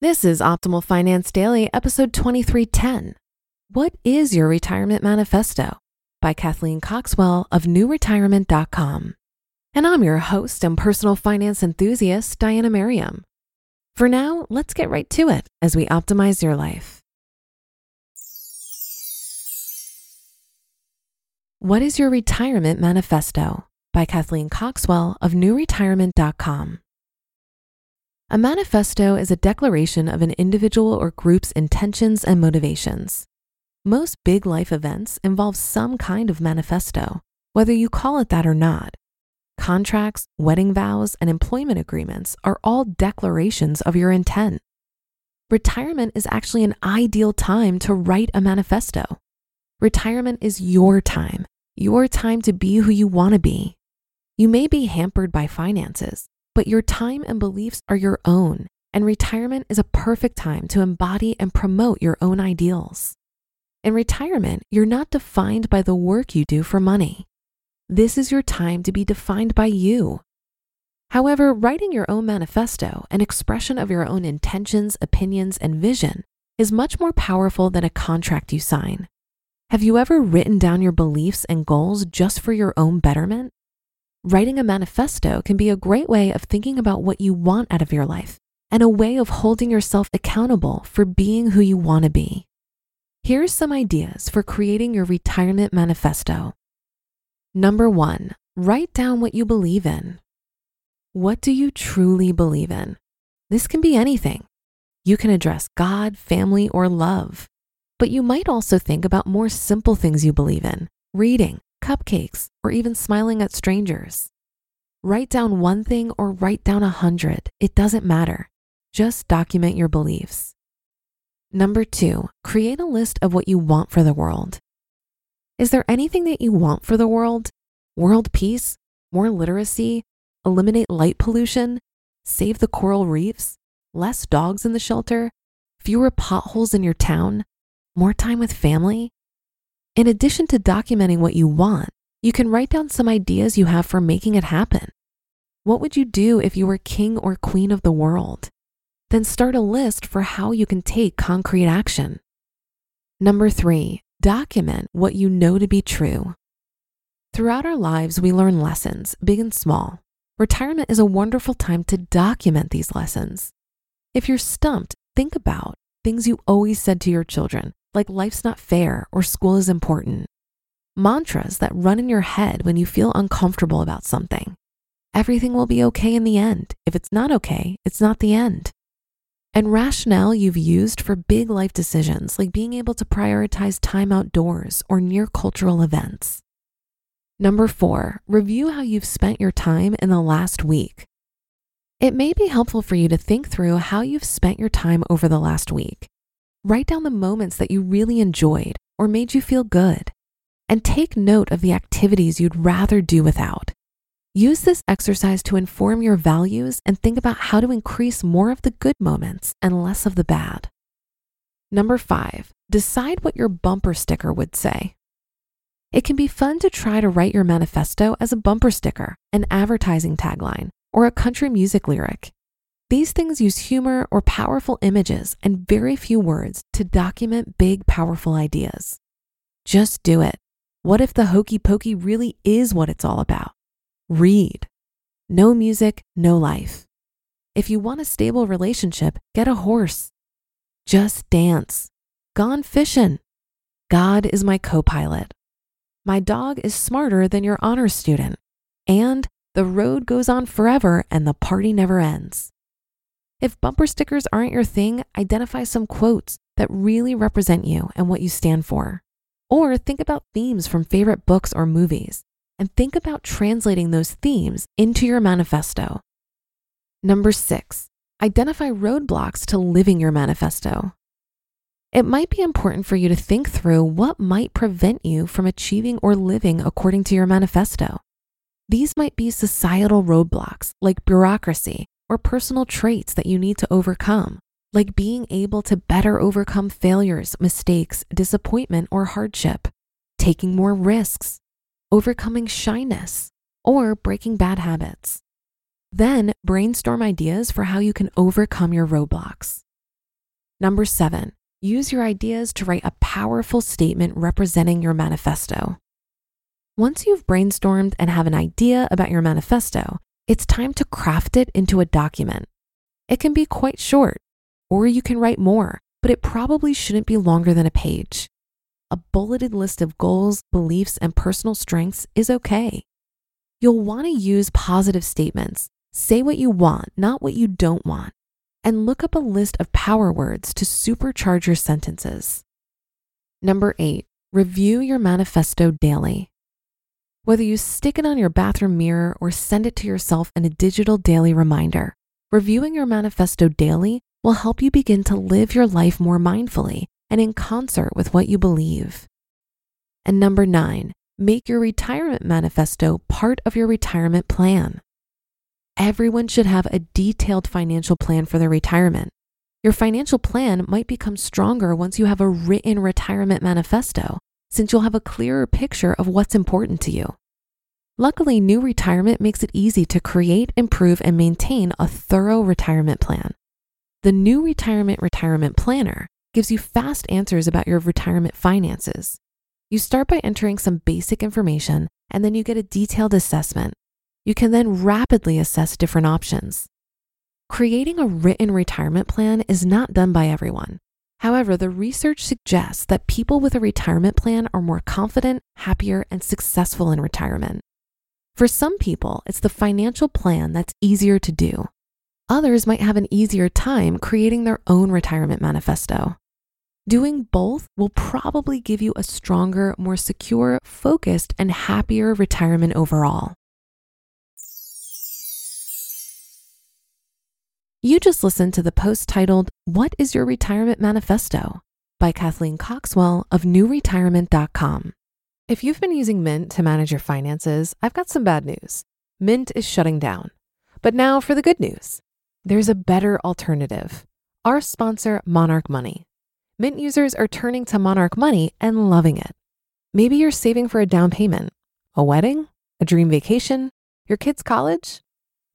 This is Optimal Finance Daily, episode 2310. What is your retirement manifesto? By Kathleen Coxwell of newretirement.com. And I'm your host and personal finance enthusiast, Diania Merriam. For now, let's get right to it as we optimize your life. What is your retirement manifesto? By Kathleen Coxwell of newretirement.com. A manifesto is a declaration of an individual or group's intentions and motivations. Most big life events involve some kind of manifesto, whether you call it that or not. Contracts, wedding vows, and employment agreements are all declarations of your intent. Retirement is actually an ideal time to write a manifesto. Retirement is your time, your time to be who you want to be. You may be hampered by finances, but your time and beliefs are your own, and retirement is a perfect time to embody and promote your own ideals. In retirement, you're not defined by the work you do for money. This is your time to be defined by you. However, writing your own manifesto, an expression of your own intentions, opinions, and vision, is much more powerful than a contract you sign. Have you ever written down your beliefs and goals just for your own betterment? Writing a manifesto can be a great way of thinking about what you want out of your life and a way of holding yourself accountable for being who you want to be. Here are some ideas for creating your retirement manifesto. Number one, write down what you believe in. What do you truly believe in? This can be anything. You can address God, family, or love. But you might also think about more simple things you believe in reading, cupcakes, or even smiling at strangers. Write down one thing or write down a hundred. It doesn't matter. Just document your beliefs. Number two, create a list of what you want for the world. Is there anything that you want for the world? World peace? More literacy? Eliminate light pollution? Save the coral reefs? Less dogs in the shelter? Fewer potholes in your town? More time with family? In addition to documenting what you want, you can write down some ideas you have for making it happen. What would you do if you were king or queen of the world? Then start a list for how you can take concrete action. Number three, document what you know to be true. Throughout our lives, we learn lessons, big and small. Retirement is a wonderful time to document these lessons. If you're stumped, think about things you always said to your children like life's not fair or school is important. Mantras that run in your head when you feel uncomfortable about something. Everything will be okay in the end. If it's not okay, it's not the end. And rationale you've used for big life decisions like being able to prioritize time outdoors or near cultural events. Number four, review how you've spent your time in the last week. It may be helpful for you to think through how you've spent your time over the last week Write down the moments that you really enjoyed or made you feel good, and take note of the activities you'd rather do without. Use this exercise to inform your values and think about how to increase more of the good moments and less of the bad. Number five, decide what your bumper sticker would say. It can be fun to try to write your manifesto as a bumper sticker, an advertising tagline, or a country music lyric. These things use humor or powerful images and very few words to document big, powerful ideas. Just do it. What if the hokey pokey really is what it's all about? Read. No music, no life. If you want a stable relationship, get a horse. Just dance. Gone fishing. God is my co pilot. My dog is smarter than your honors student. And the road goes on forever and the party never ends. If bumper stickers aren't your thing, identify some quotes that really represent you and what you stand for. Or think about themes from favorite books or movies and think about translating those themes into your manifesto. Number six, identify roadblocks to living your manifesto. It might be important for you to think through what might prevent you from achieving or living according to your manifesto. These might be societal roadblocks like bureaucracy or personal traits that you need to overcome, like being able to better overcome failures, mistakes, disappointment, or hardship, taking more risks, overcoming shyness, or breaking bad habits. Then brainstorm ideas for how you can overcome your roadblocks. Number seven, use your ideas to write a powerful statement representing your manifesto. Once you've brainstormed and have an idea about your manifesto, it's time to craft it into a document. It can be quite short, or you can write more, but it probably shouldn't be longer than a page. A bulleted list of goals, beliefs, and personal strengths is okay. You'll want to use positive statements. Say what you want, not what you don't want. And look up a list of power words to supercharge your sentences. Number eight, review your manifesto daily. Whether you stick it on your bathroom mirror or send it to yourself in a digital daily reminder, reviewing your manifesto daily will help you begin to live your life more mindfully and in concert with what you believe. And number nine, make your retirement manifesto part of your retirement plan. Everyone should have a detailed financial plan for their retirement. Your financial plan might become stronger once you have a written retirement manifesto since you'll have a clearer picture of what's important to you. Luckily, New Retirement makes it easy to create, improve, and maintain a thorough retirement plan. The New Retirement Retirement Planner gives you fast answers about your retirement finances. You start by entering some basic information and then you get a detailed assessment. You can then rapidly assess different options. Creating a written retirement plan is not done by everyone. However, the research suggests that people with a retirement plan are more confident, happier, and successful in retirement. For some people, it's the financial plan that's easier to do. Others might have an easier time creating their own retirement manifesto. Doing both will probably give you a stronger, more secure, focused, and happier retirement overall. You just listened to the post titled, What is Your Retirement Manifesto? by Kathleen Coxwell of newretirement.com. If you've been using Mint to manage your finances, I've got some bad news. Mint is shutting down. But now for the good news there's a better alternative. Our sponsor, Monarch Money. Mint users are turning to Monarch Money and loving it. Maybe you're saving for a down payment, a wedding, a dream vacation, your kids' college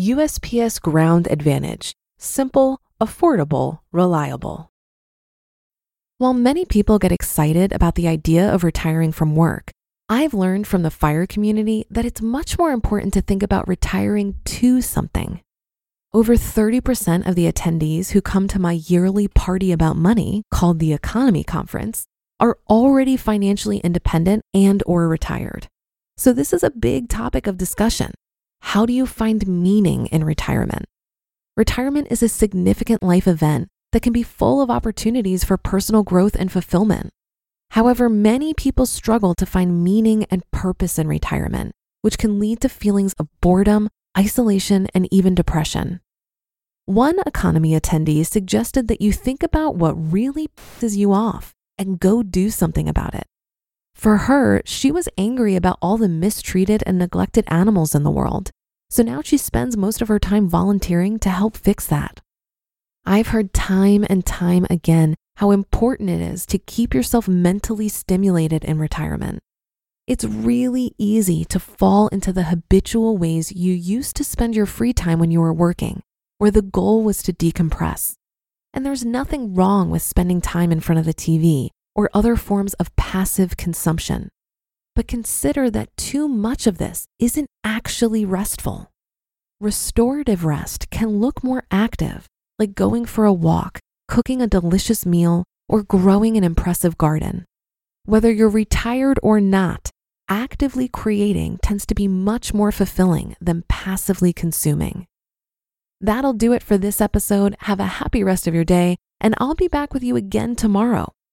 USPS Ground Advantage simple, affordable, reliable. While many people get excited about the idea of retiring from work, I've learned from the fire community that it's much more important to think about retiring to something. Over 30% of the attendees who come to my yearly party about money called the EconoMe Conference are already financially independent and or retired. So this is a big topic of discussion. How do you find meaning in retirement? Retirement is a significant life event that can be full of opportunities for personal growth and fulfillment. However, many people struggle to find meaning and purpose in retirement, which can lead to feelings of boredom, isolation, and even depression. One EconoMe attendee suggested that you think about what really pisses you off and go do something about it. For her, she was angry about all the mistreated and neglected animals in the world. So now she spends most of her time volunteering to help fix that. I've heard time and time again how important it is to keep yourself mentally stimulated in retirement. It's really easy to fall into the habitual ways you used to spend your free time when you were working, where the goal was to decompress. And there's nothing wrong with spending time in front of the TV or other forms of passive consumption. But consider that too much of this isn't actually restful. Restorative rest can look more active, like going for a walk, cooking a delicious meal, or growing an impressive garden. Whether you're retired or not, actively creating tends to be much more fulfilling than passively consuming. That'll do it for this episode. Have a happy rest of your day, and I'll be back with you again tomorrow